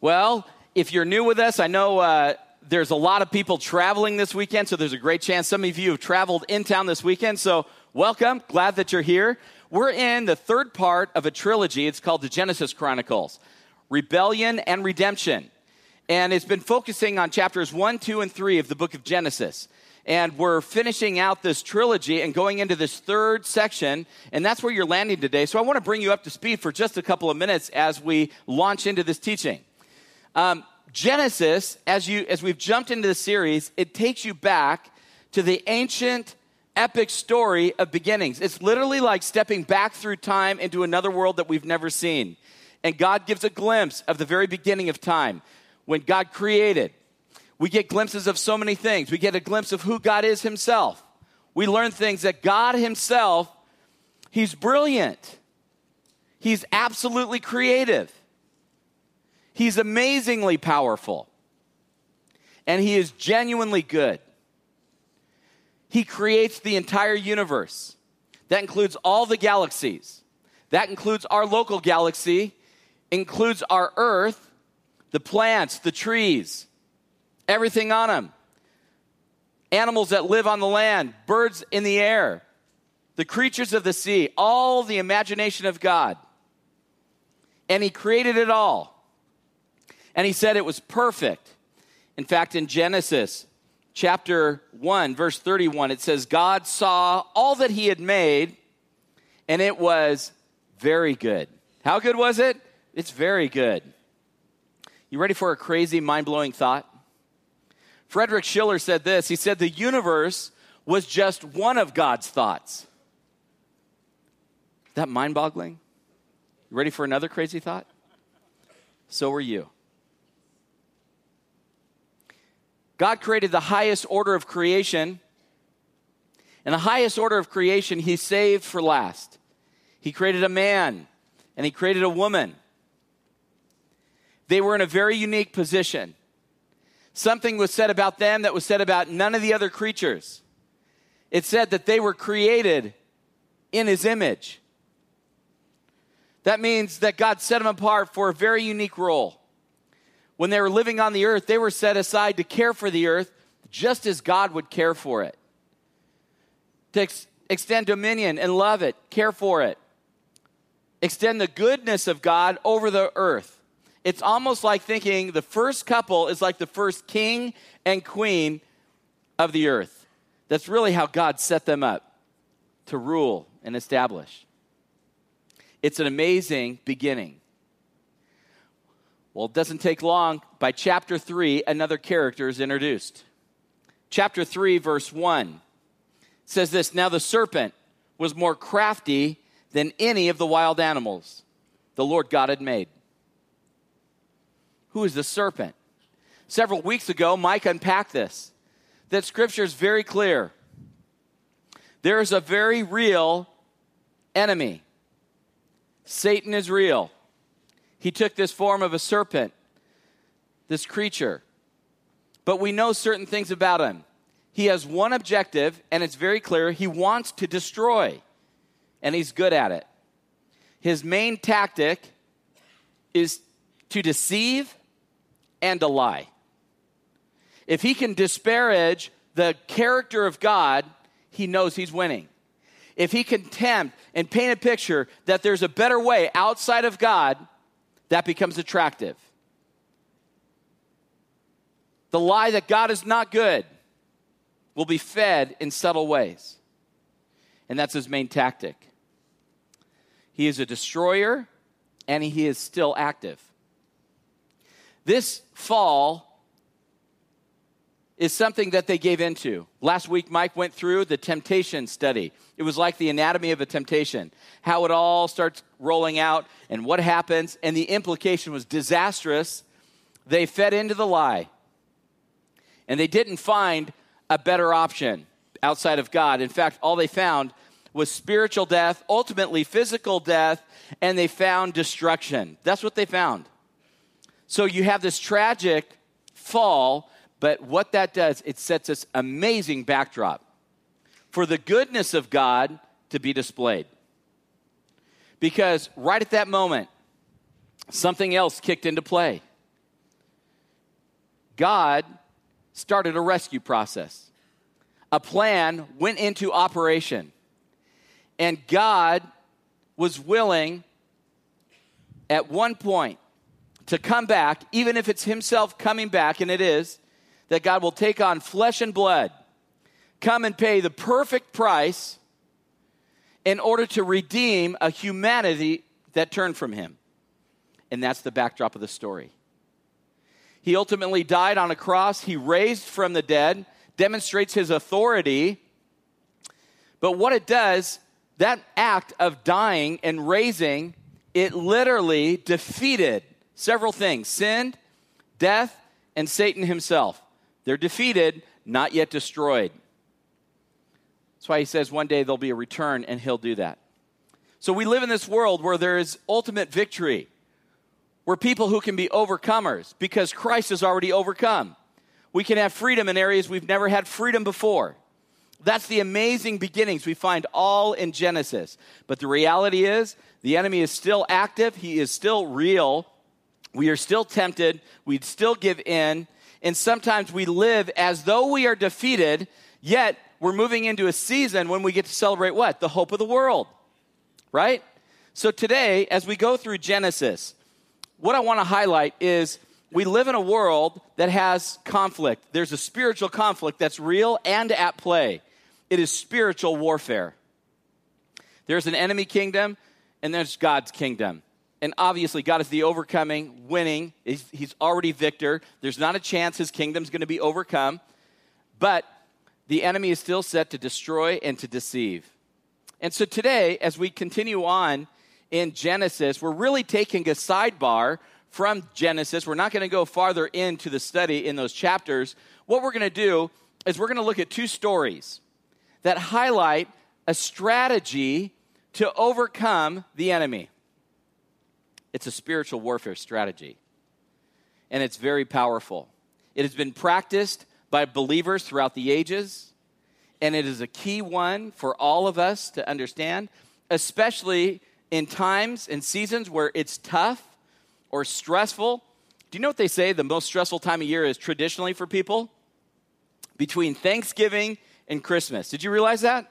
Well, if you're new with us, I know uh, there's a lot of people traveling this weekend, so there's a great chance some of you have traveled in town this weekend. So, welcome. Glad that you're here. We're in the third part of a trilogy. It's called the Genesis Chronicles Rebellion and Redemption. And it's been focusing on chapters 1, 2, and 3 of the book of Genesis. And we're finishing out this trilogy and going into this third section, and that's where you're landing today. So I want to bring you up to speed for just a couple of minutes as we launch into this teaching. Um, Genesis, as, you, as we've jumped into the series, it takes you back to the ancient epic story of beginnings. It's literally like stepping back through time into another world that we've never seen. And God gives a glimpse of the very beginning of time when God created. We get glimpses of so many things. We get a glimpse of who God is Himself. We learn things that God Himself, He's brilliant. He's absolutely creative. He's amazingly powerful. And He is genuinely good. He creates the entire universe. That includes all the galaxies. That includes our local galaxy, includes our Earth, the plants, the trees, everything on them, animals that live on the land, birds in the air, the creatures of the sea, all the imagination of God. And He created it all. And He said it was perfect. In fact, in Genesis chapter 1, verse 31, it says, God saw all that He had made, and it was very good. How good was it? It's very good. You ready for a crazy, mind blowing thought? Frederick Schiller said this He said, The universe was just one of God's thoughts. That mind boggling? You ready for another crazy thought? So are you. God created the highest order of creation, and the highest order of creation He saved for last. He created a man, and He created a woman. They were in a very unique position. Something was said about them that was said about none of the other creatures. It said that they were created in his image. That means that God set them apart for a very unique role. When they were living on the earth, they were set aside to care for the earth just as God would care for it. To ex- extend dominion and love it, care for it. Extend the goodness of God over the earth it's almost like thinking the first couple is like the first king and queen of the earth. That's really how God set them up to rule and establish. It's an amazing beginning. Well, it doesn't take long. By chapter 3, another character is introduced. Chapter 3, verse 1 says this Now the serpent was more crafty than any of the wild animals the Lord God had made. Who is the serpent? Several weeks ago, Mike unpacked this. That scripture is very clear. There is a very real enemy. Satan is real. He took this form of a serpent, this creature. But we know certain things about him. He has one objective, and it's very clear. He wants to destroy, and he's good at it. His main tactic is to deceive and to lie. If he can disparage the character of God, he knows he's winning. If he can tempt and paint a picture that there's a better way outside of God, that becomes attractive. The lie that God is not good will be fed in subtle ways. And that's his main tactic. He is a destroyer and he is still active. This fall is something that they gave into. Last week, Mike went through the temptation study. It was like the anatomy of a temptation, how it all starts rolling out and what happens, and the implication was disastrous. They fed into the lie, and they didn't find a better option outside of God. In fact, all they found was spiritual death, ultimately physical death, and they found destruction. That's what they found. So you have this tragic fall, but what that does, it sets this amazing backdrop for the goodness of God to be displayed. Because right at that moment, something else kicked into play. God started a rescue process. A plan went into operation. And God was willing at one point to come back, even if it's Himself coming back, and it is, that God will take on flesh and blood, come and pay the perfect price in order to redeem a humanity that turned from Him. And that's the backdrop of the story. He ultimately died on a cross, He raised from the dead, demonstrates His authority. But what it does, that act of dying and raising, it literally defeated several things sin, death, and Satan himself. They're defeated, not yet destroyed. That's why he says one day there'll be a return and he'll do that. So we live in this world where there is ultimate victory. We're people who can be overcomers because Christ has already overcome. We can have freedom in areas we've never had freedom before. That's the amazing beginnings we find all in Genesis. But the reality is, the enemy is still active, he is still real, we are still tempted, we'd still give in, and sometimes we live as though we are defeated, yet we're moving into a season when we get to celebrate what? The hope of the world, right? So today, as we go through Genesis, what I want to highlight is we live in a world that has conflict. There's a spiritual conflict that's real and at play. It is spiritual warfare. There's an enemy kingdom, and there's God's kingdom and obviously God is the overcoming, winning. He's, he's, already victor. There's not a chance his kingdom's going to be overcome. But the enemy is still set to destroy and to deceive. And so today, as we continue on in Genesis, we're really taking a sidebar from Genesis. We're not going to go farther into the study in those chapters. What we're going to do is we're going to look at two stories that highlight a strategy to overcome the enemy. It's a spiritual warfare strategy, and it's very powerful. It has been practiced by believers throughout the ages, and it is a key one for all of us to understand, especially in times and seasons where it's tough or stressful. Do you know what they say the most stressful time of year is traditionally for people? Between Thanksgiving and Christmas. Did you realize that?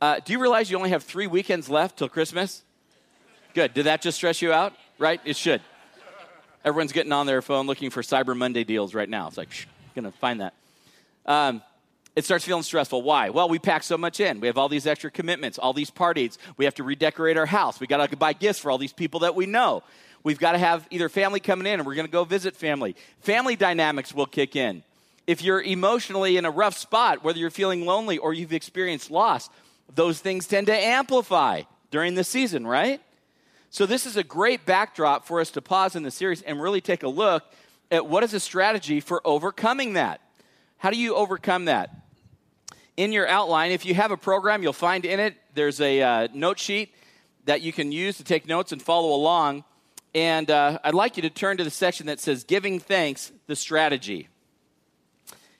Uh, do you realize you only have three weekends left till Christmas? Good. Did that just stress you out? Right? It should. Everyone's getting on their phone looking for Cyber Monday deals right now. It's like, shh, gonna find that. Um, it starts feeling stressful. Why? Well, we pack so much in. We have all these extra commitments, all these parties. We have to redecorate our house. We got to buy gifts for all these people that we know. We've got to have either family coming in or we're going to go visit family. Family dynamics will kick in. If you're emotionally in a rough spot, whether you're feeling lonely or you've experienced loss, those things tend to amplify during the season, right? So, this is a great backdrop for us to pause in the series and really take a look at what is a strategy for overcoming that. How do you overcome that? In your outline, if you have a program, you'll find in it there's a uh, note sheet that you can use to take notes and follow along. And uh, I'd like you to turn to the section that says Giving Thanks, the Strategy.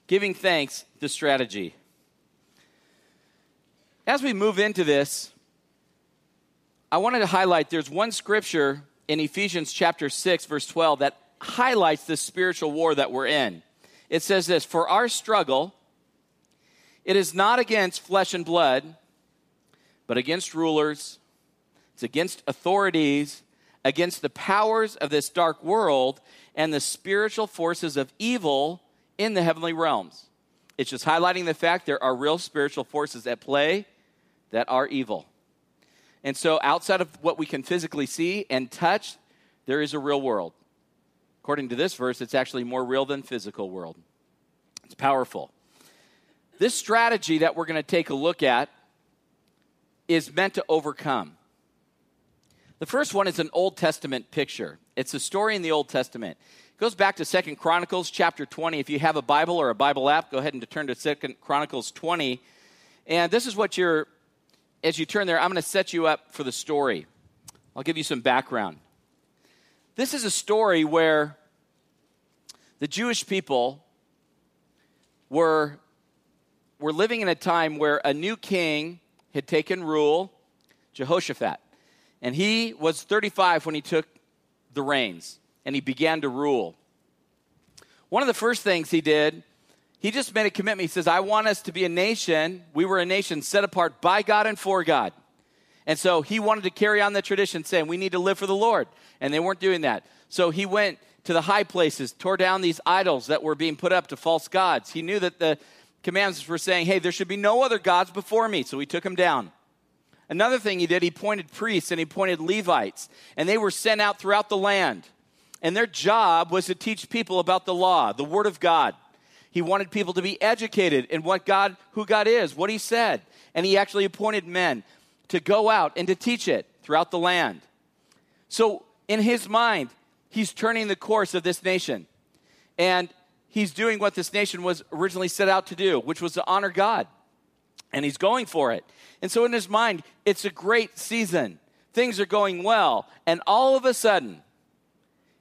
Giving Thanks, the Strategy. As we move into this, I wanted to highlight there's one scripture in Ephesians chapter 6, verse 12, that highlights this spiritual war that we're in. It says this For our struggle, it is not against flesh and blood, but against rulers, it's against authorities, against the powers of this dark world, and the spiritual forces of evil in the heavenly realms. It's just highlighting the fact there are real spiritual forces at play that are evil. And so, outside of what we can physically see and touch, there is a real world. According to this verse, it's actually more real than physical world. It's powerful. This strategy that we're going to take a look at is meant to overcome. The first one is an Old Testament picture. It's a story in the Old Testament. It goes back to Second Chronicles chapter 20. If you have a Bible or a Bible app, go ahead and turn to Second Chronicles 20. And this is what you're as you turn there, I'm going to set you up for the story. I'll give you some background. This is a story where the Jewish people were, were living in a time where a new king had taken rule, Jehoshaphat. And he was 35 when he took the reins and he began to rule. One of the first things he did, he just made a commitment. He says, I want us to be a nation. We were a nation set apart by God and for God. And so he wanted to carry on the tradition, saying, We need to live for the Lord. And they weren't doing that. So he went to the high places, tore down these idols that were being put up to false gods. He knew that the commands were saying, Hey, there should be no other gods before me. So he took them down. Another thing he did, he appointed priests and he appointed Levites, and they were sent out throughout the land. And their job was to teach people about the law, the Word of God. He wanted people to be educated in what God, who God is, what He said. And He actually appointed men to go out and to teach it throughout the land. So, in His mind, He's turning the course of this nation. And He's doing what this nation was originally set out to do, which was to honor God. And He's going for it. And so, in His mind, it's a great season. Things are going well. And all of a sudden,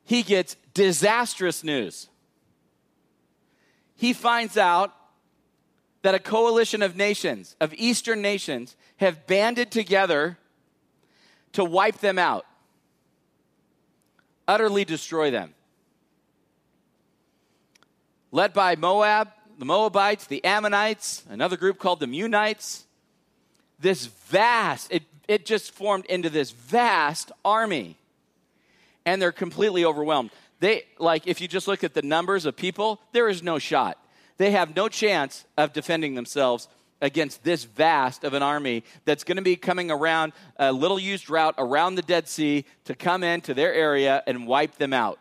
he gets disastrous news. He finds out that a coalition of nations, of Eastern nations, have banded together to wipe them out, utterly destroy them. Led by Moab, the Moabites, the Ammonites, another group called the Meunites. This vast, it, it just formed into this vast army and they're completely overwhelmed. They like if you just look at the numbers of people, there is no shot. They have no chance of defending themselves against this vast of an army that's going to be coming around a little used route around the Dead Sea to come into their area and wipe them out.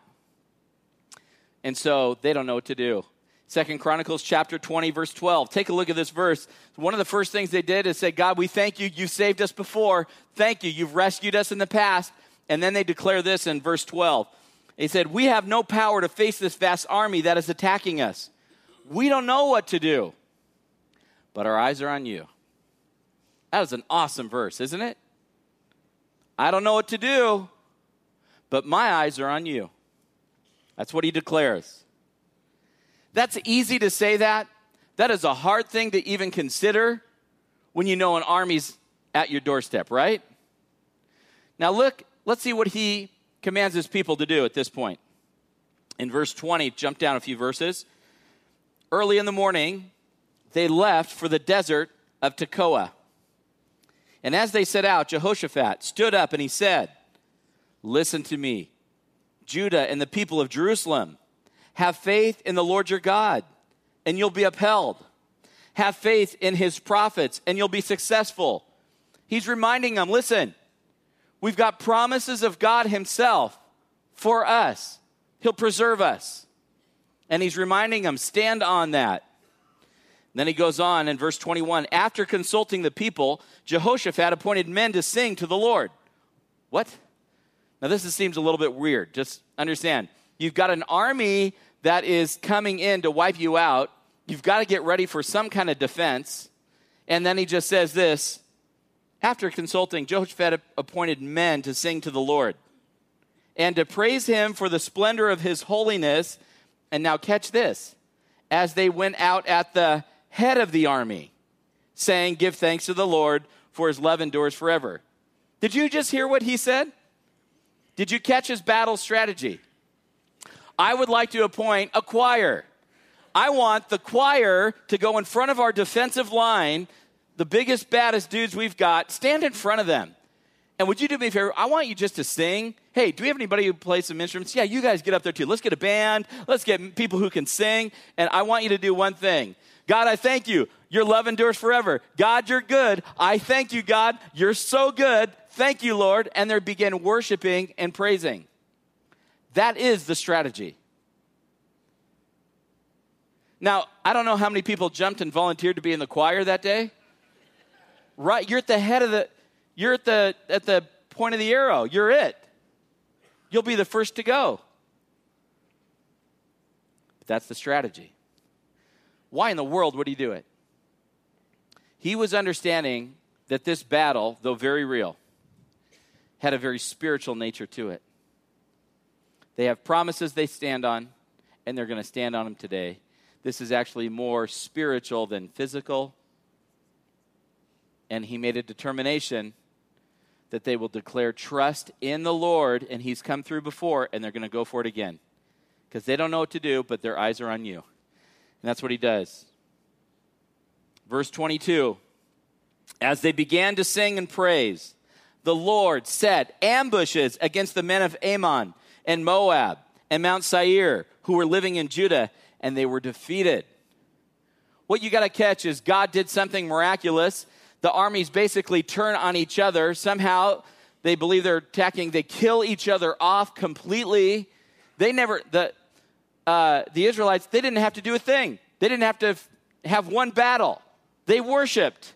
And so they don't know what to do. Second Chronicles chapter 20 verse 12. Take a look at this verse. One of the first things they did is say, "God, we thank you. You saved us before. Thank you. You've rescued us in the past. And then they declare this in verse 12. They said, We have no power to face this vast army that is attacking us. We don't know what to do, but our eyes are on you. That is an awesome verse, isn't it? I don't know what to do, but my eyes are on you. That's what he declares. That's easy to say that. That is a hard thing to even consider when you know an army's at your doorstep, right? Now look Let's see what he commands his people to do at this point. In verse 20, jump down a few verses. Early in the morning, they left for the desert of Tekoa. And as they set out, Jehoshaphat stood up and he said, Listen to me, Judah and the people of Jerusalem. Have faith in the Lord your God, and you'll be upheld. Have faith in his prophets, and you'll be successful. He's reminding them listen, We've got promises of God Himself for us. He'll preserve us. And He's reminding them, stand on that. Then he goes on in verse 21 After consulting the people, Jehoshaphat appointed men to sing to the Lord. What? Now, this seems a little bit weird. Just understand. You've got an army that is coming in to wipe you out. You've got to get ready for some kind of defense. And then he just says this after consulting, Jehoshaphat appointed men to sing to the Lord and to praise him for the splendor of his holiness. And now, catch this as they went out at the head of the army, saying, Give thanks to the Lord, for his love endures forever. Did you just hear what he said? Did you catch his battle strategy? I would like to appoint a choir. I want the choir to go in front of our defensive line the biggest, baddest dudes we've got, stand in front of them. And would you do me a favor? I want you just to sing. Hey, do we have anybody who plays some instruments? Yeah, you guys get up there too. Let's get a band. Let's get people who can sing. And I want you to do one thing. God, I thank you. Your love endures forever. God, you're good. I thank you, God. You're so good. Thank you, Lord. And they begin worshiping and praising. That is the strategy. Now, I don't know how many people jumped and volunteered to be in the choir that day right you're at the head of the you're at the at the point of the arrow. You're it. You'll be the first to go. But that's the strategy. Why in the world would he do it? He was understanding that this battle though very real had a very spiritual nature to it. They have promises they stand on and they're going to stand on them today. This is actually more spiritual than physical and he made a determination that they will declare trust in the Lord, and he's come through before, and they're going to go for it again. because they don't know what to do, but their eyes are on you. And that's what he does. Verse 22 As they began to sing and praise, the Lord set ambushes against the men of Ammon and Moab and Mount Seir who were living in Judah, and they were defeated. What you got to catch is God did something miraculous. The armies basically turn on each other. Somehow they believe they're attacking. They kill each other off completely. They never, the, uh, the Israelites, they didn't have to do a thing. They didn't have to f- have one battle. They worshiped.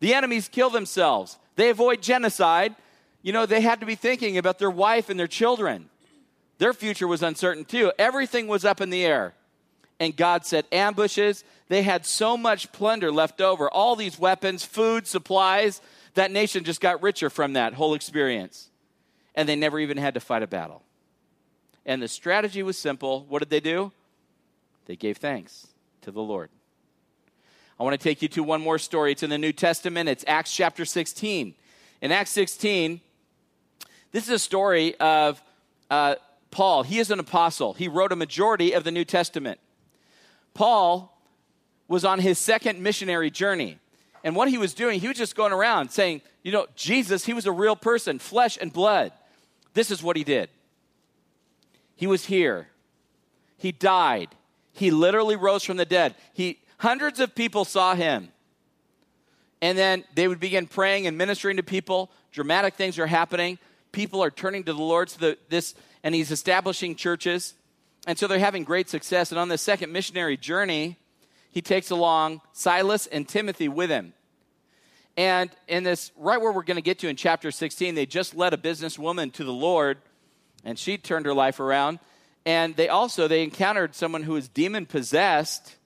The enemies kill themselves. They avoid genocide. You know, they had to be thinking about their wife and their children. Their future was uncertain too. Everything was up in the air. And God set ambushes. They had so much plunder left over, all these weapons, food, supplies. That nation just got richer from that whole experience. And they never even had to fight a battle. And the strategy was simple. What did they do? They gave thanks to the Lord. I want to take you to one more story. It's in the New Testament, it's Acts chapter 16. In Acts 16, this is a story of uh, Paul, he is an apostle. He wrote a majority of the New Testament. Paul was on his second missionary journey. And what he was doing, he was just going around saying, you know, Jesus, he was a real person, flesh and blood. This is what he did. He was here. He died. He literally rose from the dead. He hundreds of people saw him. And then they would begin praying and ministering to people. Dramatic things are happening. People are turning to the Lord. This and he's establishing churches. And so they're having great success. And on the second missionary journey, he takes along Silas and Timothy with him. And in this, right where we're going to get to in chapter 16, they just led a businesswoman to the Lord, and she turned her life around. And they also they encountered someone who was demon possessed,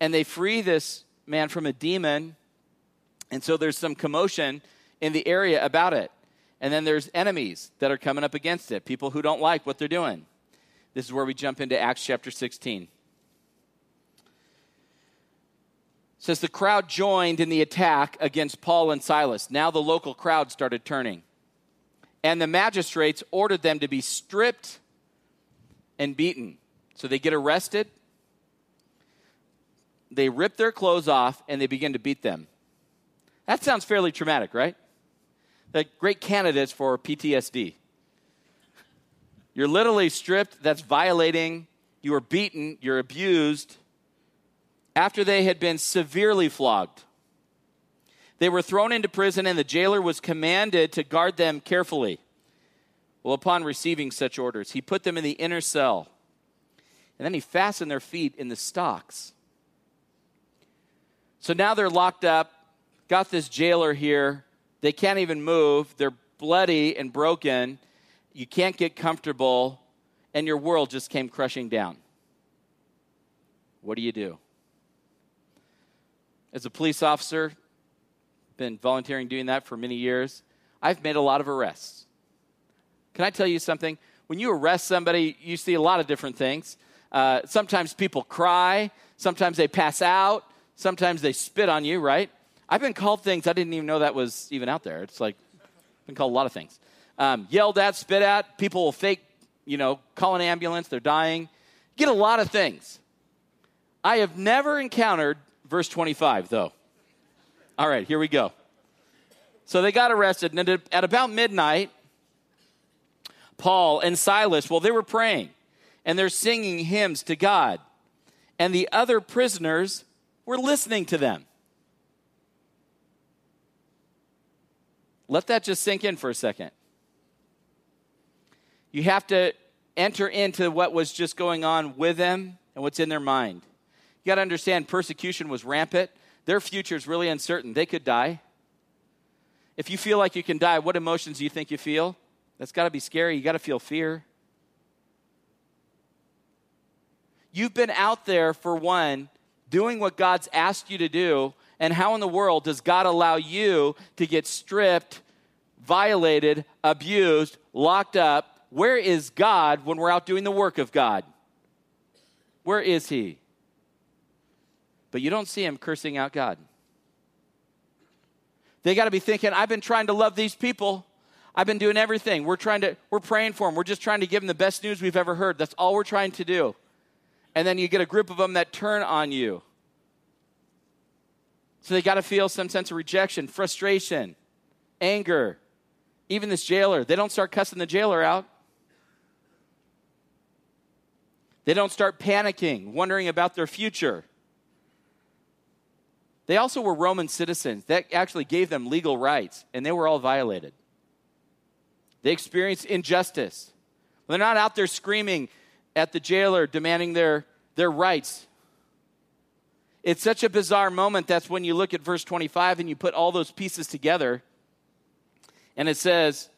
and they free this man from a demon. And so there's some commotion in the area about it. And then there's enemies that are coming up against it, people who don't like what they're doing. This is where we jump into Acts chapter 16. It says the crowd joined in the attack against Paul and Silas. Now the local crowd started turning. And the magistrates ordered them to be stripped and beaten. So they get arrested, they rip their clothes off, and they begin to beat them. That sounds fairly traumatic, right? like great candidates for PTSD. You're literally stripped, that's violating, you are beaten, you're abused. After they had been severely flogged, they were thrown into prison, and the jailer was commanded to guard them carefully. Well, upon receiving such orders, he put them in the inner cell, and then he fastened their feet in the stocks. So now they're locked up, got this jailer here they can't even move. They're bloody and broken. You can't get comfortable, and your world just came crushing down. What do you do? As a police officer, been volunteering doing that for many years. I've made a lot of arrests. Can I tell you something? When you arrest somebody, you see a lot of different things. Uh, sometimes people cry, sometimes they pass out, sometimes they spit on you, right? I've been called things I didn't even know that was even out there. It's like, I've been called a lot of things. Um, yelled at, spit at, people will fake, you know, call an ambulance, they're dying. Get a lot of things. I have never encountered verse 25, though. All right, here we go. So they got arrested, and at about midnight, Paul and Silas, well, they were praying and they're singing hymns to God. And the other prisoners were listening to them. Let that just sink in for a second. You have to enter into what was just going on with them and what's in their mind. You got to understand persecution was rampant. Their future is really uncertain. They could die. If you feel like you can die, what emotions do you think you feel? That's got to be scary. You got to feel fear. You've been out there, for one, doing what God's asked you to do, and how in the world does God allow you to get stripped, violated, abused, locked up? Where is God when we're out doing the work of God? Where is He? But you don't see Him cursing out God. They got to be thinking, I've been trying to love these people. I've been doing everything. We're trying to, we're praying for them. We're just trying to give them the best news we've ever heard. That's all we're trying to do. And then you get a group of them that turn on you. So they got to feel some sense of rejection, frustration, anger. Even this jailer, they don't start cussing the jailer out. They don't start panicking, wondering about their future. They also were Roman citizens. That actually gave them legal rights, and they were all violated. They experienced injustice. They're not out there screaming at the jailer, demanding their, their rights. It's such a bizarre moment. That's when you look at verse 25 and you put all those pieces together. And it says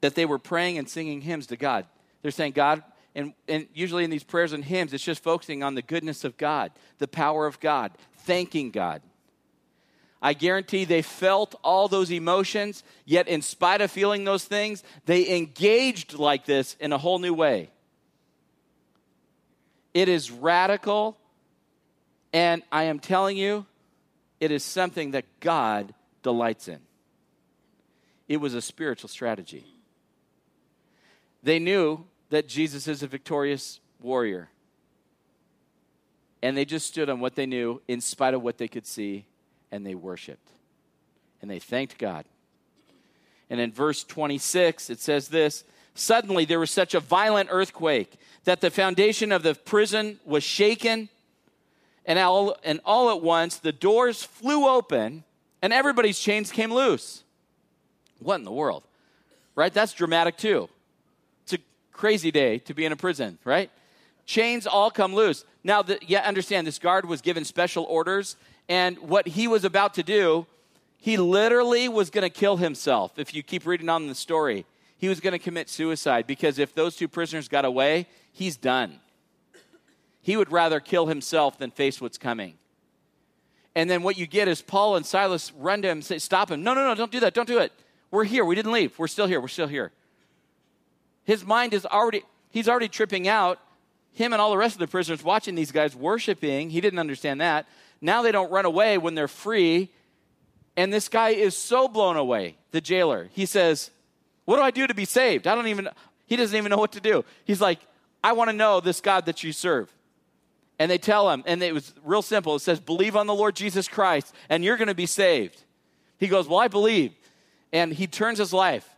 that they were praying and singing hymns to God. They're saying, God, and, and usually in these prayers and hymns, it's just focusing on the goodness of God, the power of God, thanking God. I guarantee they felt all those emotions, yet, in spite of feeling those things, they engaged like this in a whole new way. It is radical, and I am telling you, it is something that God delights in. It was a spiritual strategy. They knew that Jesus is a victorious warrior. And they just stood on what they knew in spite of what they could see, and they worshiped. And they thanked God. And in verse 26, it says this Suddenly there was such a violent earthquake that the foundation of the prison was shaken, and all, and all at once the doors flew open, and everybody's chains came loose. What in the world? Right? That's dramatic too crazy day to be in a prison, right? Chains all come loose. Now, the, yeah, understand this guard was given special orders, and what he was about to do, he literally was going to kill himself. If you keep reading on the story, he was going to commit suicide because if those two prisoners got away, he's done. He would rather kill himself than face what's coming. And then what you get is Paul and Silas run to him and say, Stop him. No, no, no, don't do that. Don't do it. We're here. We didn't leave. We're still here. We're still here. His mind is already, he's already tripping out. Him and all the rest of the prisoners watching these guys worshiping. He didn't understand that. Now they don't run away when they're free. And this guy is so blown away, the jailer. He says, What do I do to be saved? I don't even, he doesn't even know what to do. He's like, I want to know this God that you serve. And they tell him, and it was real simple. It says, Believe on the Lord Jesus Christ, and you're going to be saved. He goes, Well, I believe. And he turns his life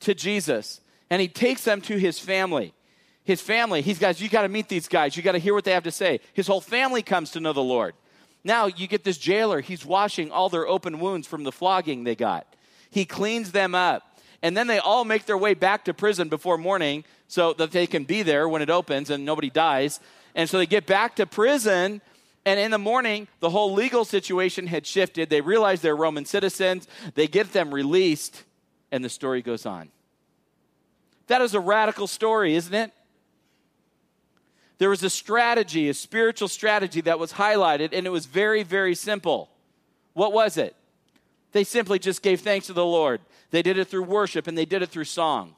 to Jesus and he takes them to his family. His family, he's guys, you got to meet these guys. You got to hear what they have to say. His whole family comes to know the Lord. Now you get this jailer, he's washing all their open wounds from the flogging they got. He cleans them up. And then they all make their way back to prison before morning so that they can be there when it opens and nobody dies. And so they get back to prison. And in the morning, the whole legal situation had shifted. They realize they're Roman citizens. They get them released, and the story goes on. That is a radical story, isn't it? There was a strategy, a spiritual strategy that was highlighted, and it was very, very simple. What was it? They simply just gave thanks to the Lord. They did it through worship and they did it through song.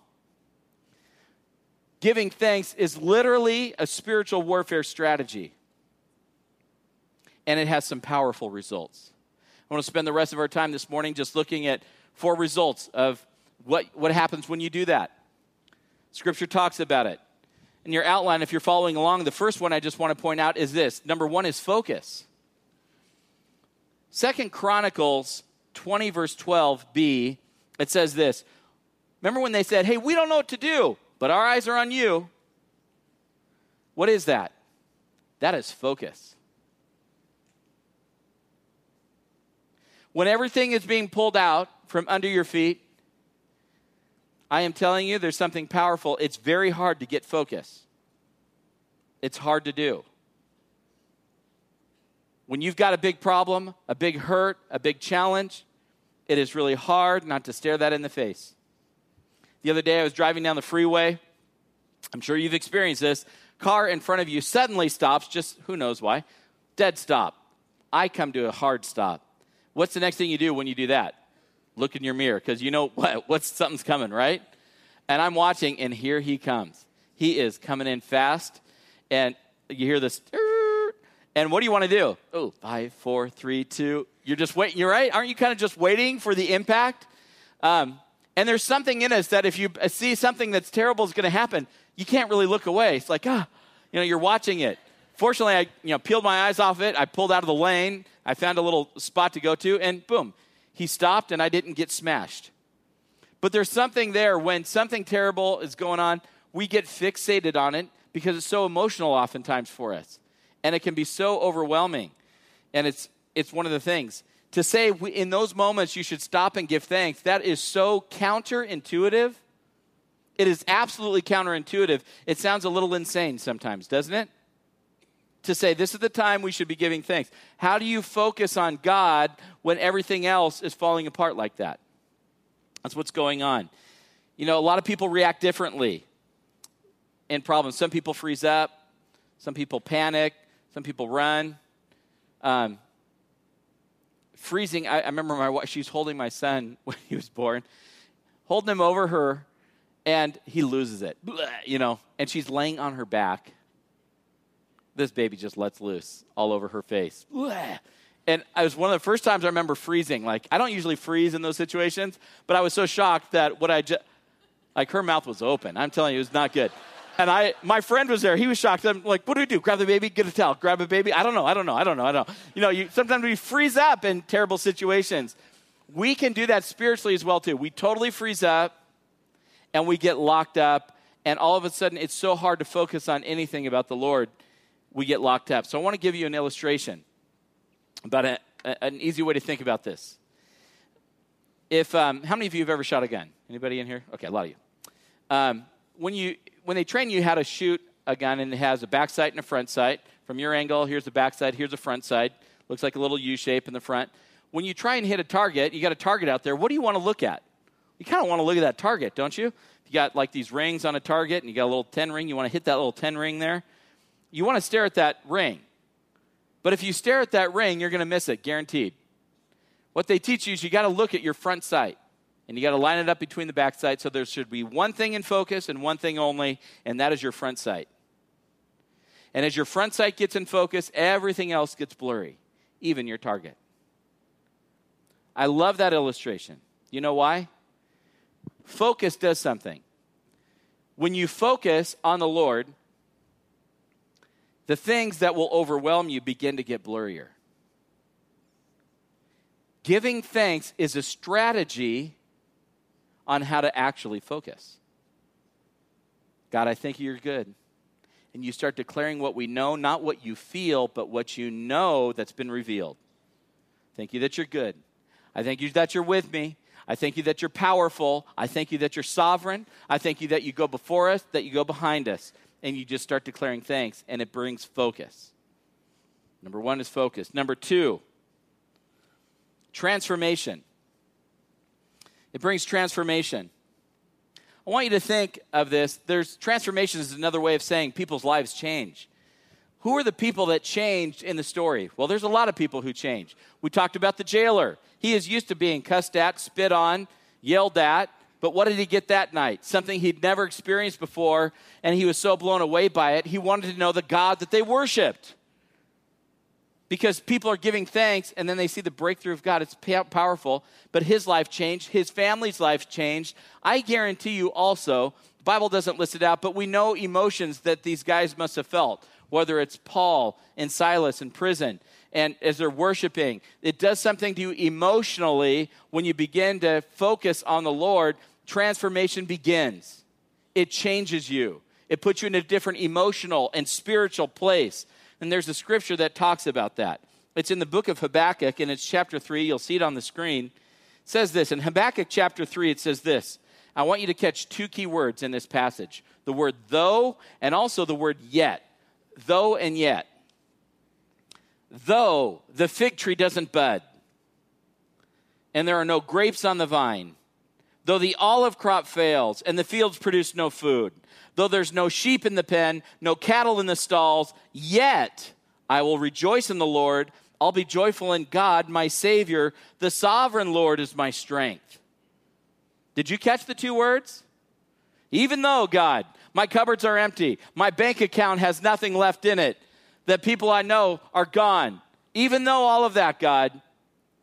Giving thanks is literally a spiritual warfare strategy, and it has some powerful results. I want to spend the rest of our time this morning just looking at four results of what, what happens when you do that. Scripture talks about it. In your outline, if you're following along, the first one I just want to point out is this. Number one is focus. Second Chronicles 20, verse 12b, it says this. Remember when they said, Hey, we don't know what to do, but our eyes are on you? What is that? That is focus. When everything is being pulled out from under your feet, I am telling you, there's something powerful. It's very hard to get focus, it's hard to do. When you've got a big problem, a big hurt, a big challenge, it is really hard not to stare that in the face. The other day, I was driving down the freeway. I'm sure you've experienced this. Car in front of you suddenly stops, just who knows why. Dead stop. I come to a hard stop. What's the next thing you do when you do that? Look in your mirror because you know what what's something's coming, right? And I'm watching, and here he comes. He is coming in fast, and you hear this. And what do you want to do? Oh, five, four, three, two. You're just waiting. You're right. Aren't you kind of just waiting for the impact? Um, And there's something in us that if you see something that's terrible is going to happen, you can't really look away. It's like, ah, you know, you're watching it. Fortunately, I you know, peeled my eyes off it. I pulled out of the lane. I found a little spot to go to, and boom, he stopped, and I didn't get smashed. But there's something there when something terrible is going on, we get fixated on it because it's so emotional oftentimes for us. And it can be so overwhelming. And it's, it's one of the things. To say in those moments you should stop and give thanks, that is so counterintuitive. It is absolutely counterintuitive. It sounds a little insane sometimes, doesn't it? To say this is the time we should be giving thanks. How do you focus on God when everything else is falling apart like that? That's what's going on. You know, a lot of people react differently in problems. Some people freeze up, some people panic, some people run. Um, freezing, I, I remember my wife, she was holding my son when he was born, holding him over her, and he loses it, you know, and she's laying on her back. This baby just lets loose all over her face. And I was one of the first times I remember freezing. Like, I don't usually freeze in those situations, but I was so shocked that what I just, like, her mouth was open. I'm telling you, it was not good. And I, my friend was there. He was shocked. I'm like, what do we do? Grab the baby, get a towel, grab a baby. I don't know. I don't know. I don't know. I don't know. You know, you, sometimes we freeze up in terrible situations. We can do that spiritually as well too. We totally freeze up, and we get locked up, and all of a sudden it's so hard to focus on anything about the Lord. We get locked up. So I want to give you an illustration about a, a, an easy way to think about this. If um, how many of you have ever shot a gun? Anybody in here? Okay, a lot of you. Um, when you when they train you how to shoot a gun and it has a back sight and a front sight, from your angle, here's the back side, here's the front side. Looks like a little U shape in the front. When you try and hit a target, you got a target out there. What do you want to look at? You kind of want to look at that target, don't you? You got like these rings on a target and you got a little 10 ring, you want to hit that little 10 ring there. You want to stare at that ring. But if you stare at that ring, you're going to miss it, guaranteed. What they teach you is you got to look at your front sight and you got to line it up between the back sight so there should be one thing in focus and one thing only, and that is your front sight. And as your front sight gets in focus, everything else gets blurry, even your target. I love that illustration. You know why? Focus does something. When you focus on the Lord, the things that will overwhelm you begin to get blurrier. Giving thanks is a strategy on how to actually focus. God, I think you're good. And you start declaring what we know, not what you feel, but what you know that's been revealed. Thank you that you're good. I thank you that you're with me. I thank you that you're powerful. I thank you that you're sovereign. I thank you that you go before us, that you go behind us. And you just start declaring thanks, and it brings focus. Number one is focus. Number two, transformation. It brings transformation. I want you to think of this. There's transformation is another way of saying people's lives change. Who are the people that changed in the story? Well, there's a lot of people who change. We talked about the jailer. He is used to being cussed at, spit on, yelled at, but what did he get that night? Something he'd never experienced before, and he was so blown away by it, he wanted to know the God that they worshiped because people are giving thanks and then they see the breakthrough of God. It's powerful, but his life changed, his family's life changed. I guarantee you also, the Bible doesn't list it out, but we know emotions that these guys must have felt, whether it's Paul and Silas in prison and as they're worshiping. It does something to you emotionally when you begin to focus on the Lord, transformation begins. It changes you. It puts you in a different emotional and spiritual place. And there's a scripture that talks about that. It's in the book of Habakkuk, and it's chapter 3. You'll see it on the screen. It says this in Habakkuk chapter 3, it says this. I want you to catch two key words in this passage the word though, and also the word yet. Though and yet. Though the fig tree doesn't bud, and there are no grapes on the vine, though the olive crop fails, and the fields produce no food, Though there's no sheep in the pen, no cattle in the stalls, yet I will rejoice in the Lord. I'll be joyful in God, my Savior. The sovereign Lord is my strength. Did you catch the two words? Even though, God, my cupboards are empty, my bank account has nothing left in it, that people I know are gone. Even though all of that, God,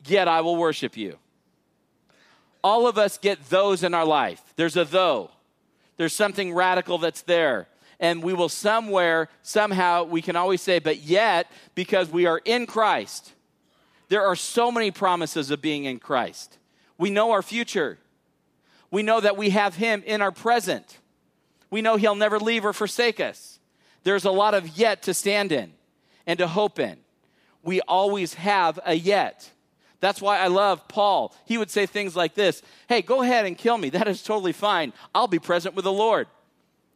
yet I will worship you. all of us get those in our life. There's a though. There's something radical that's there. And we will somewhere, somehow, we can always say, but yet, because we are in Christ, there are so many promises of being in Christ. We know our future. We know that we have Him in our present. We know He'll never leave or forsake us. There's a lot of yet to stand in and to hope in. We always have a yet. That's why I love Paul. He would say things like this Hey, go ahead and kill me. That is totally fine. I'll be present with the Lord.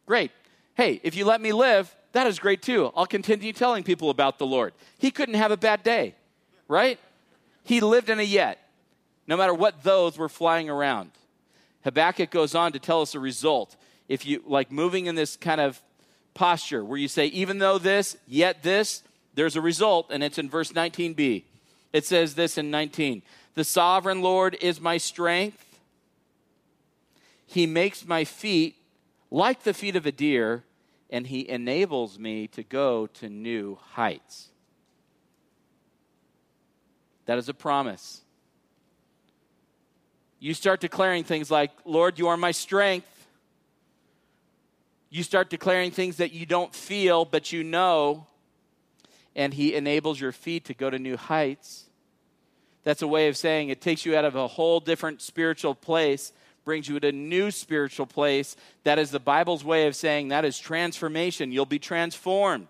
Great. Hey, if you let me live, that is great too. I'll continue telling people about the Lord. He couldn't have a bad day, right? He lived in a yet, no matter what those were flying around. Habakkuk goes on to tell us a result. If you like moving in this kind of posture where you say, even though this, yet this, there's a result, and it's in verse 19b. It says this in 19 The sovereign Lord is my strength. He makes my feet like the feet of a deer, and he enables me to go to new heights. That is a promise. You start declaring things like, Lord, you are my strength. You start declaring things that you don't feel, but you know and He enables your feet to go to new heights. That's a way of saying it takes you out of a whole different spiritual place, brings you to a new spiritual place. That is the Bible's way of saying that is transformation. You'll be transformed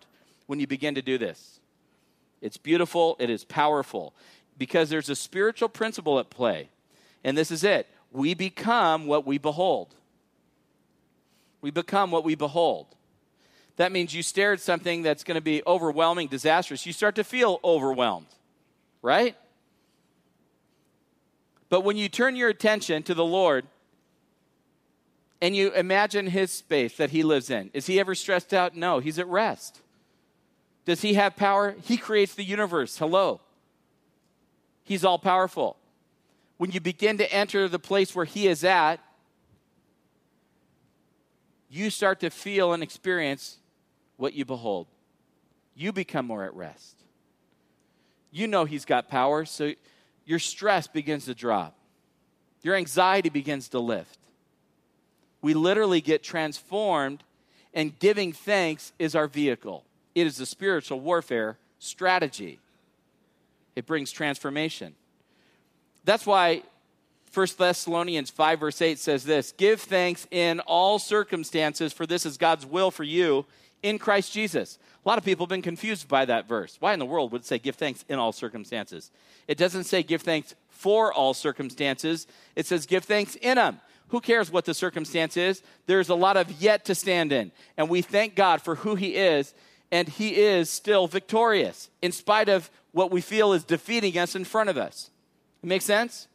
when you begin to do this. It's beautiful, it is powerful, because there's a spiritual principle at play. And this is it we become what we behold. We become what we behold that means you stare at something that's going to be overwhelming, disastrous. You start to feel overwhelmed, right? But when you turn your attention to the Lord and you imagine his space that he lives in, is he ever stressed out? No, he's at rest. Does he have power? He creates the universe. Hello. He's all powerful. When you begin to enter the place where he is at, you start to feel and experience what you behold. You become more at rest. You know He's got power, so your stress begins to drop, your anxiety begins to lift. We literally get transformed, and giving thanks is our vehicle. It is a spiritual warfare strategy. It brings transformation. That's why 1 Thessalonians 5, verse 8 says this Give thanks in all circumstances, for this is God's will for you in Christ Jesus. A lot of people have been confused by that verse. Why in the world would it say give thanks in all circumstances? It doesn't say give thanks for all circumstances, it says give thanks in them. Who cares what the circumstance is? There's a lot of yet to stand in. And we thank God for who He is, and He is still victorious in spite of what we feel is defeating us in front of us. It makes sense?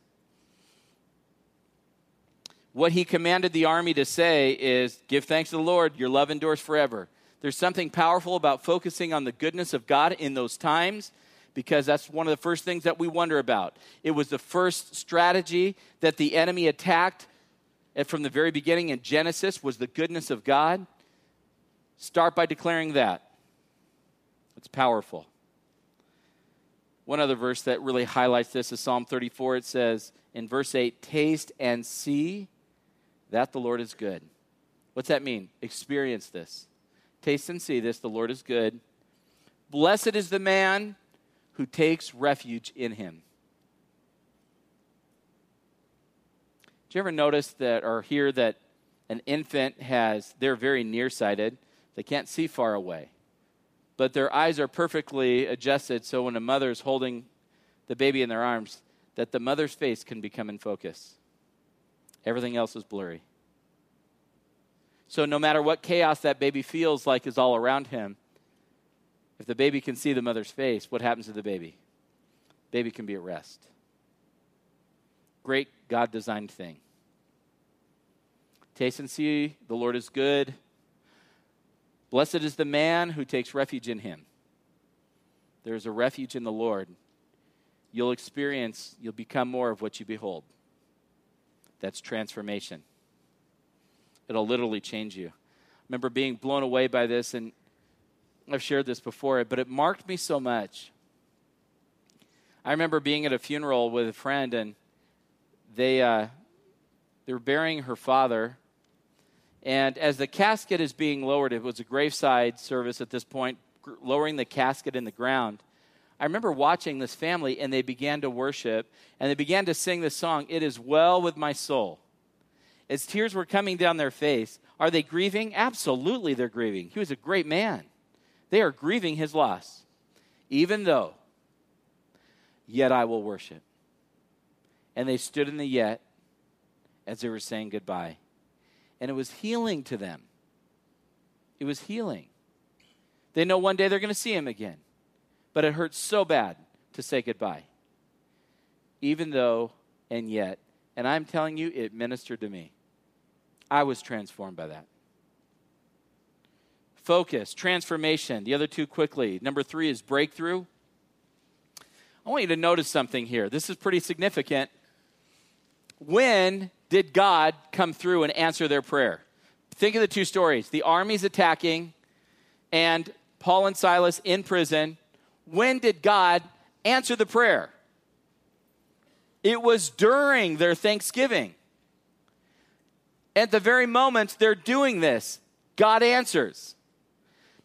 What He commanded the army to say is give thanks to the Lord, your love endures forever. There's something powerful about focusing on the goodness of God in those times because that's one of the first things that we wonder about. It was the first strategy that the enemy attacked from the very beginning in Genesis was the goodness of God. Start by declaring that. It's powerful. One other verse that really highlights this is Psalm 34. It says in verse 8, Taste and see that the Lord is good. What's that mean? Experience this. Taste and see this the Lord is good. Blessed is the man who takes refuge in him. Do you ever notice that or hear that an infant has, they're very nearsighted, they can't see far away, but their eyes are perfectly adjusted so when a mother is holding the baby in their arms, that the mother's face can become in focus. Everything else is blurry. So no matter what chaos that baby feels like is all around him, if the baby can see the mother's face, what happens to the baby? Baby can be at rest. Great God designed thing. Taste and see the Lord is good. Blessed is the man who takes refuge in him. There is a refuge in the Lord. You'll experience, you'll become more of what you behold. That's transformation. It'll literally change you. I remember being blown away by this, and I've shared this before, but it marked me so much. I remember being at a funeral with a friend, and they, uh, They were burying her father. And as the casket is being lowered, it was a graveside service at this point, lowering the casket in the ground. I remember watching this family and they began to worship and they began to sing this song, It is Well with My Soul. As tears were coming down their face, are they grieving? Absolutely, they're grieving. He was a great man. They are grieving his loss. Even though, yet I will worship. And they stood in the yet as they were saying goodbye. And it was healing to them. It was healing. They know one day they're going to see him again. But it hurts so bad to say goodbye. Even though, and yet, and I'm telling you, it ministered to me. I was transformed by that. Focus, transformation. The other two quickly. Number three is breakthrough. I want you to notice something here. This is pretty significant. When did God come through and answer their prayer? Think of the two stories the army's attacking, and Paul and Silas in prison. When did God answer the prayer? It was during their Thanksgiving. At the very moment they're doing this, God answers.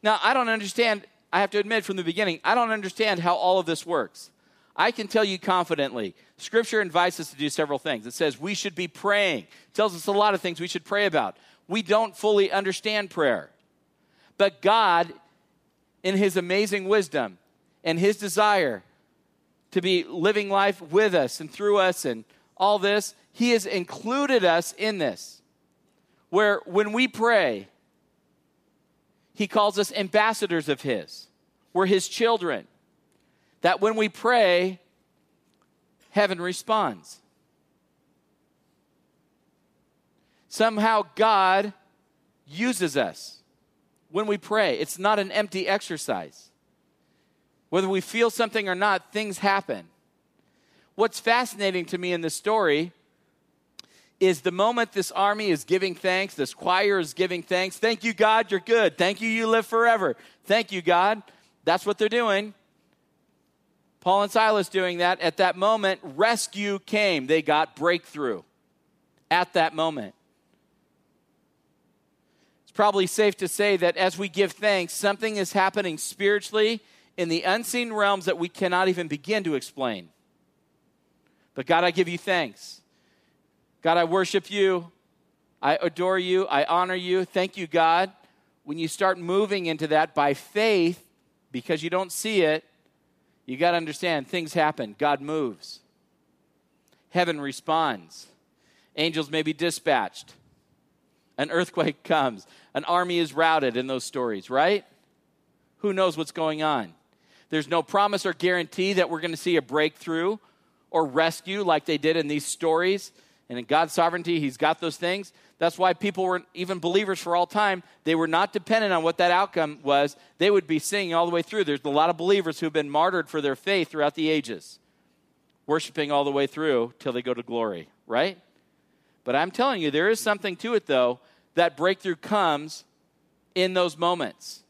Now, I don't understand, I have to admit from the beginning, I don't understand how all of this works. I can tell you confidently, Scripture invites us to do several things. It says we should be praying, it tells us a lot of things we should pray about. We don't fully understand prayer. But God, in His amazing wisdom and His desire to be living life with us and through us and all this, He has included us in this. Where when we pray, He calls us ambassadors of His, we're His children that when we pray, heaven responds. Somehow God uses us when we pray. It's not an empty exercise. Whether we feel something or not, things happen. What's fascinating to me in this story is the moment this army is giving thanks, this choir is giving thanks. Thank you, God, you're good. Thank you, you live forever. Thank you, God. That's what they're doing. Paul and Silas doing that. At that moment, rescue came. They got breakthrough at that moment. It's probably safe to say that as we give thanks, something is happening spiritually in the unseen realms that we cannot even begin to explain. But God, I give you thanks. God, I worship you. I adore you. I honor you. Thank you, God. When you start moving into that by faith, because you don't see it, you got to understand things happen. God moves. Heaven responds. Angels may be dispatched. An earthquake comes. An army is routed in those stories, right? Who knows what's going on? There's no promise or guarantee that we're going to see a breakthrough or rescue like they did in these stories. And in God's sovereignty, He's got those things. That's why people were even believers for all time. They were not dependent on what that outcome was. They would be singing all the way through. There's a lot of believers who have been martyred for their faith throughout the ages, worshiping all the way through till they go to glory, right? But I'm telling you, there is something to it, though. That breakthrough comes in those moments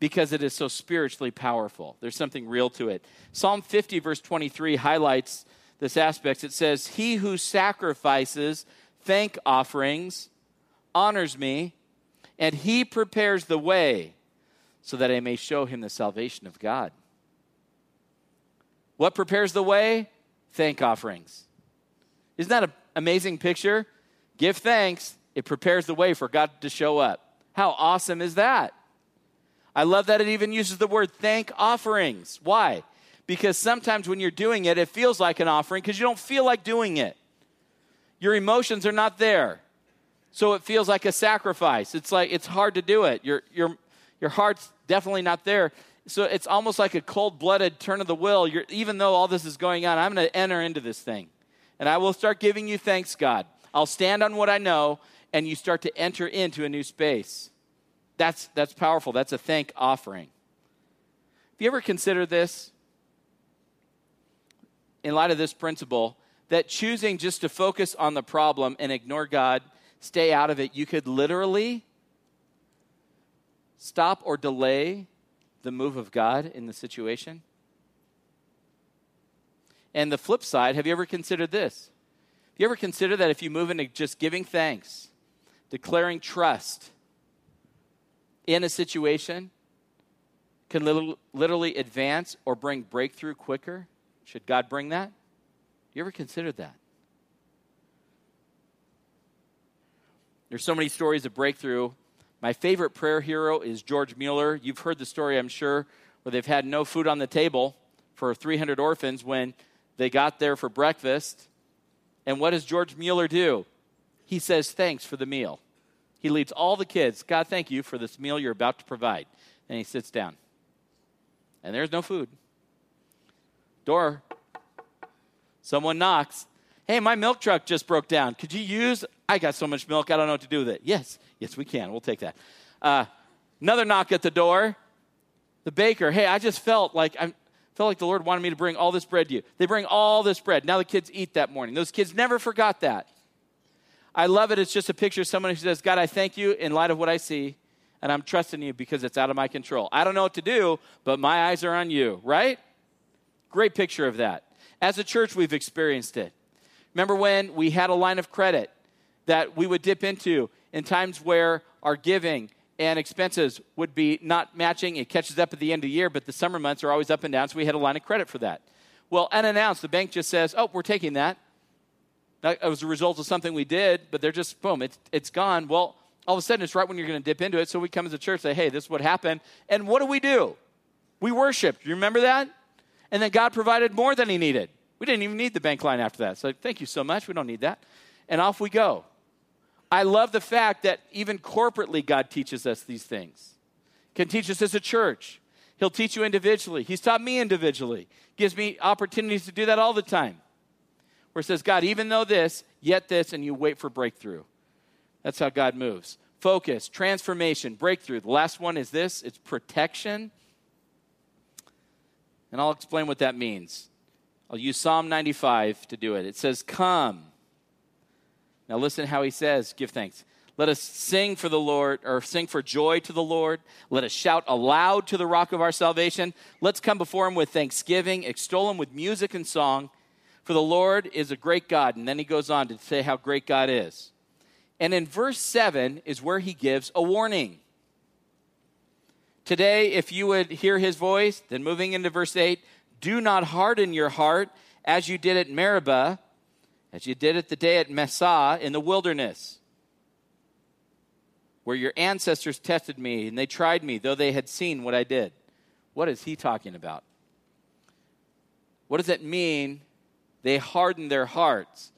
because it is so spiritually powerful. There's something real to it. Psalm 50, verse 23, highlights this aspect. It says, He who sacrifices thank offerings, honors me, and he prepares the way so that I may show him the salvation of God. What prepares the way? Thank offerings. Isn't that an amazing picture? Give thanks, it prepares the way for God to show up. How awesome is that? I love that it even uses the word thank offerings. Why? Because sometimes when you're doing it, it feels like an offering because you don't feel like doing it your emotions are not there. So it feels like a sacrifice. It's like it's hard to do it. Your your your heart's definitely not there. So it's almost like a cold-blooded turn of the will. You're, even though all this is going on, I'm going to enter into this thing. And I will start giving you thanks, God. I'll stand on what I know and you start to enter into a new space. That's that's powerful. That's a thank offering. Have you ever considered this? In light of this principle, that choosing just to focus on the problem and ignore God, stay out of it, you could literally stop or delay the move of God in the situation. And the flip side, have you ever considered this? Have you ever considered that if you move into just giving thanks, declaring trust in a situation, can literally advance or bring breakthrough quicker? Should God bring that? You ever considered that? There's so many stories of breakthrough. My favorite prayer hero is George Mueller. You've heard the story, I'm sure, where they've had no food on the table for 300 orphans when they got there for breakfast. And what does George Mueller do? He says, Thanks for the meal. He leads all the kids, God, thank you for this meal you're about to provide. And he sits down. And there's no food. Door. Someone knocks. Hey, my milk truck just broke down. Could you use? I got so much milk, I don't know what to do with it. Yes, yes, we can. We'll take that. Uh, another knock at the door. The baker. Hey, I just felt like I felt like the Lord wanted me to bring all this bread to you. They bring all this bread. Now the kids eat that morning. Those kids never forgot that. I love it. It's just a picture of someone who says, God, I thank you in light of what I see, and I'm trusting you because it's out of my control. I don't know what to do, but my eyes are on you, right? Great picture of that. As a church, we've experienced it. Remember when we had a line of credit that we would dip into in times where our giving and expenses would be not matching. It catches up at the end of the year, but the summer months are always up and down, so we had a line of credit for that. Well, unannounced, the bank just says, oh, we're taking that. That was a result of something we did, but they're just, boom, it's, it's gone. Well, all of a sudden, it's right when you're going to dip into it. So we come as a church, say, hey, this is what happened. And what do we do? We worship. You remember that? And then God provided more than He needed. We didn't even need the bank line after that. So thank you so much. We don't need that. And off we go. I love the fact that even corporately, God teaches us these things. Can teach us as a church. He'll teach you individually. He's taught me individually. Gives me opportunities to do that all the time where it says, God, even though this, yet this, and you wait for breakthrough. That's how God moves. Focus, transformation, breakthrough. The last one is this it's protection. And I'll explain what that means. I'll use Psalm 95 to do it. It says, Come. Now listen how he says, Give thanks. Let us sing for the Lord, or sing for joy to the Lord. Let us shout aloud to the rock of our salvation. Let's come before him with thanksgiving, extol him with music and song. For the Lord is a great God. And then he goes on to say how great God is. And in verse 7 is where he gives a warning. Today, if you would hear his voice, then moving into verse 8, do not harden your heart as you did at Meribah, as you did at the day at Massah in the wilderness, where your ancestors tested me and they tried me, though they had seen what I did. What is he talking about? What does it mean they hardened their hearts.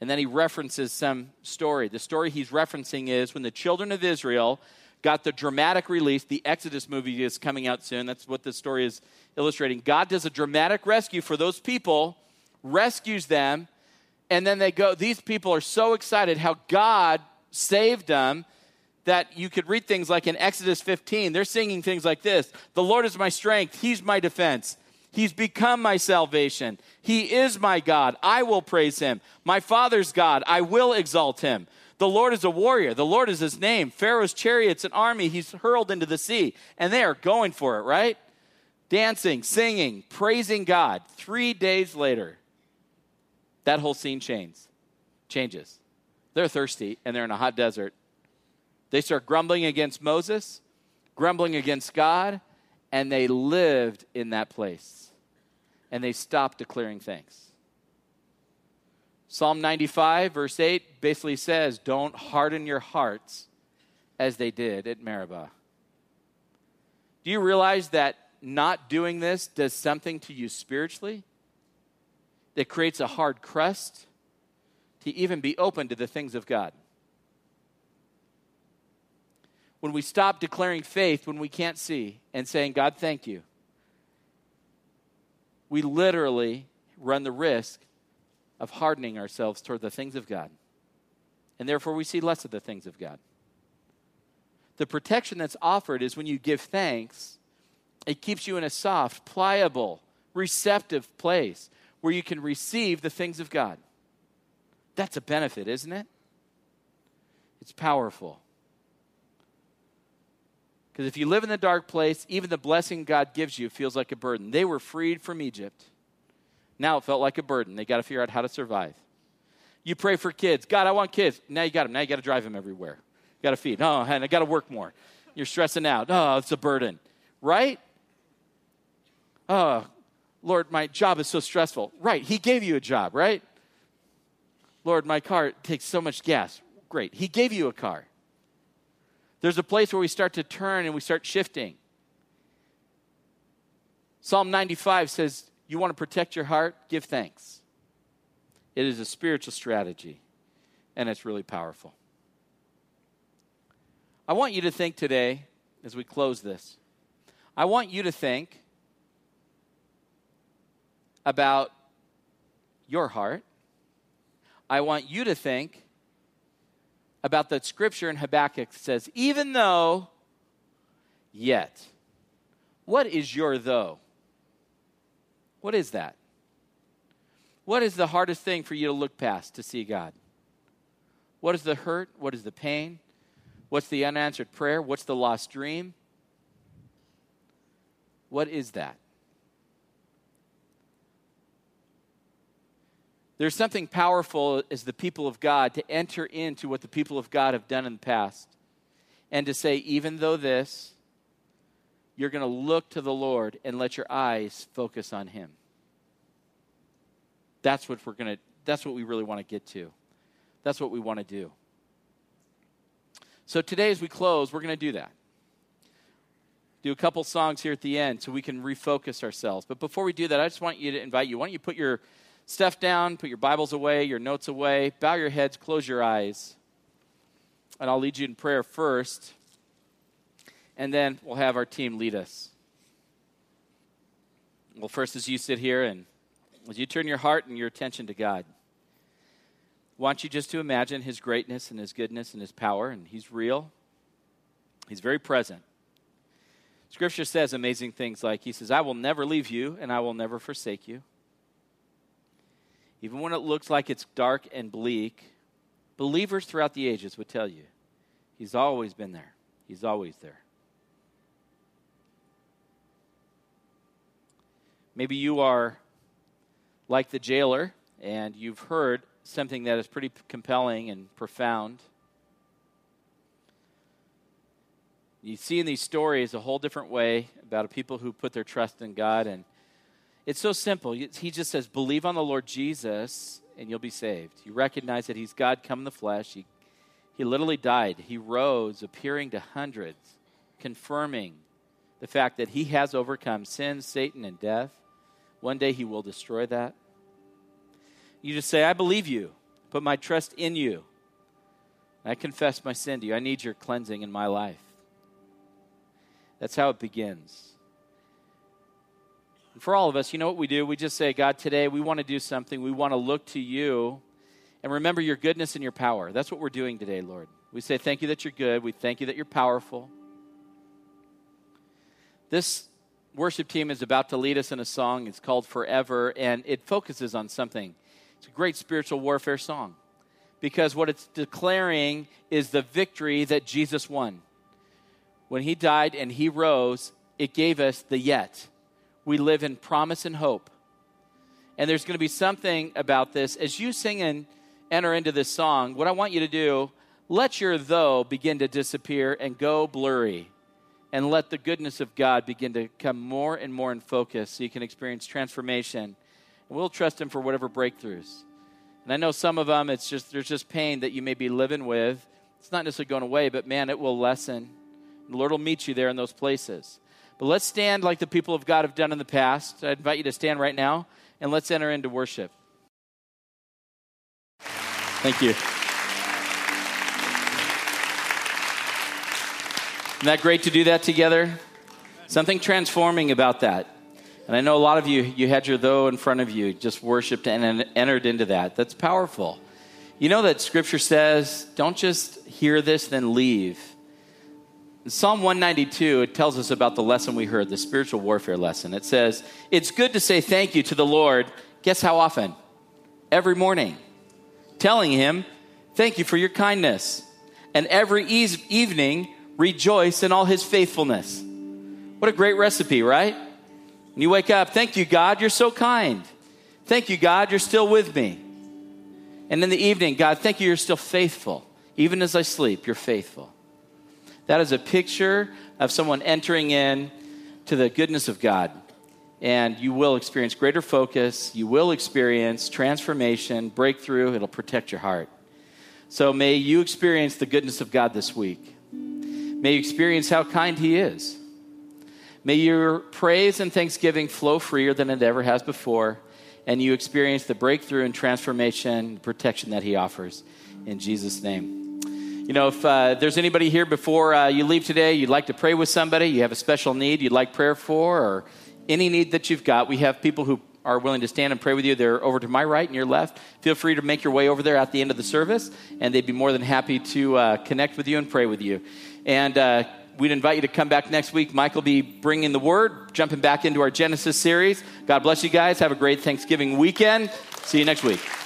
And then he references some story. The story he's referencing is when the children of Israel got the dramatic release. The Exodus movie is coming out soon. That's what the story is illustrating. God does a dramatic rescue for those people, rescues them, and then they go. These people are so excited how God saved them that you could read things like in Exodus 15. They're singing things like this The Lord is my strength, He's my defense. He's become my salvation. He is my God. I will praise him. My Father's God. I will exalt him. The Lord is a warrior. The Lord is his name. Pharaoh's chariots and army he's hurled into the sea. And they are going for it, right? Dancing, singing, praising God. Three days later, that whole scene changes. Changes. They're thirsty and they're in a hot desert. They start grumbling against Moses, grumbling against God, and they lived in that place and they stopped declaring thanks. Psalm 95, verse 8, basically says, Don't harden your hearts as they did at Meribah. Do you realize that not doing this does something to you spiritually? That creates a hard crust to even be open to the things of God. When we stop declaring faith when we can't see and saying, God, thank you, we literally run the risk of hardening ourselves toward the things of God. And therefore, we see less of the things of God. The protection that's offered is when you give thanks, it keeps you in a soft, pliable, receptive place where you can receive the things of God. That's a benefit, isn't it? It's powerful. Because if you live in the dark place, even the blessing God gives you feels like a burden. They were freed from Egypt. Now it felt like a burden. They got to figure out how to survive. You pray for kids. God, I want kids. Now you got them. Now you got to drive them everywhere. You got to feed. Oh, and I got to work more. You're stressing out. Oh, it's a burden. Right? Oh, Lord, my job is so stressful. Right. He gave you a job, right? Lord, my car takes so much gas. Great. He gave you a car. There's a place where we start to turn and we start shifting. Psalm 95 says, You want to protect your heart? Give thanks. It is a spiritual strategy, and it's really powerful. I want you to think today, as we close this, I want you to think about your heart. I want you to think about the scripture in Habakkuk says, even though, yet. What is your though? What is that? What is the hardest thing for you to look past to see God? What is the hurt? What is the pain? What's the unanswered prayer? What's the lost dream? What is that? There's something powerful as the people of God to enter into what the people of God have done in the past and to say, even though this, you're going to look to the Lord and let your eyes focus on Him. That's what we're going to, that's what we really want to get to. That's what we want to do. So today, as we close, we're going to do that. Do a couple songs here at the end so we can refocus ourselves. But before we do that, I just want you to invite you. Why don't you put your stuff down, put your Bibles away, your notes away, bow your heads, close your eyes. And I'll lead you in prayer first. And then we'll have our team lead us. Well, first, as you sit here and as you turn your heart and your attention to God, I want you just to imagine His greatness and His goodness and His power, and He's real. He's very present. Scripture says amazing things like He says, I will never leave you and I will never forsake you. Even when it looks like it's dark and bleak, believers throughout the ages would tell you He's always been there. He's always there. Maybe you are like the jailer and you've heard something that is pretty compelling and profound. You see in these stories a whole different way about people who put their trust in God and it's so simple. He just says, believe on the Lord Jesus and you'll be saved. You recognize that He's God come in the flesh. He, he literally died. He rose, appearing to hundreds, confirming the fact that He has overcome sin, Satan, and death. One day He will destroy that. You just say, I believe you, put my trust in you. I confess my sin to you. I need your cleansing in my life. That's how it begins. For all of us, you know what we do? We just say, God, today we want to do something. We want to look to you and remember your goodness and your power. That's what we're doing today, Lord. We say, Thank you that you're good. We thank you that you're powerful. This worship team is about to lead us in a song. It's called Forever, and it focuses on something. It's a great spiritual warfare song because what it's declaring is the victory that Jesus won. When he died and he rose, it gave us the yet we live in promise and hope. And there's going to be something about this. As you sing and enter into this song, what I want you to do, let your though begin to disappear and go blurry. And let the goodness of God begin to come more and more in focus so you can experience transformation. And we'll trust Him for whatever breakthroughs. And I know some of them, it's just, there's just pain that you may be living with. It's not necessarily going away, but man, it will lessen. The Lord will meet you there in those places. But let's stand like the people of God have done in the past. I invite you to stand right now and let's enter into worship. Thank you. Isn't that great to do that together? Something transforming about that. And I know a lot of you, you had your though in front of you, just worshiped and entered into that. That's powerful. You know that scripture says, don't just hear this, then leave. In Psalm 192, it tells us about the lesson we heard, the spiritual warfare lesson. It says, It's good to say thank you to the Lord. Guess how often? Every morning. Telling him, Thank you for your kindness. And every e- evening, rejoice in all his faithfulness. What a great recipe, right? When you wake up, thank you, God, you're so kind. Thank you, God, you're still with me. And in the evening, God, thank you, you're still faithful. Even as I sleep, you're faithful. That is a picture of someone entering in to the goodness of God. And you will experience greater focus. You will experience transformation, breakthrough. It'll protect your heart. So may you experience the goodness of God this week. May you experience how kind He is. May your praise and thanksgiving flow freer than it ever has before, and you experience the breakthrough and transformation protection that He offers. In Jesus' name. You know, if uh, there's anybody here before uh, you leave today, you'd like to pray with somebody, you have a special need you'd like prayer for, or any need that you've got, we have people who are willing to stand and pray with you. They're over to my right and your left. Feel free to make your way over there at the end of the service, and they'd be more than happy to uh, connect with you and pray with you. And uh, we'd invite you to come back next week. Mike will be bringing the word, jumping back into our Genesis series. God bless you guys. Have a great Thanksgiving weekend. See you next week.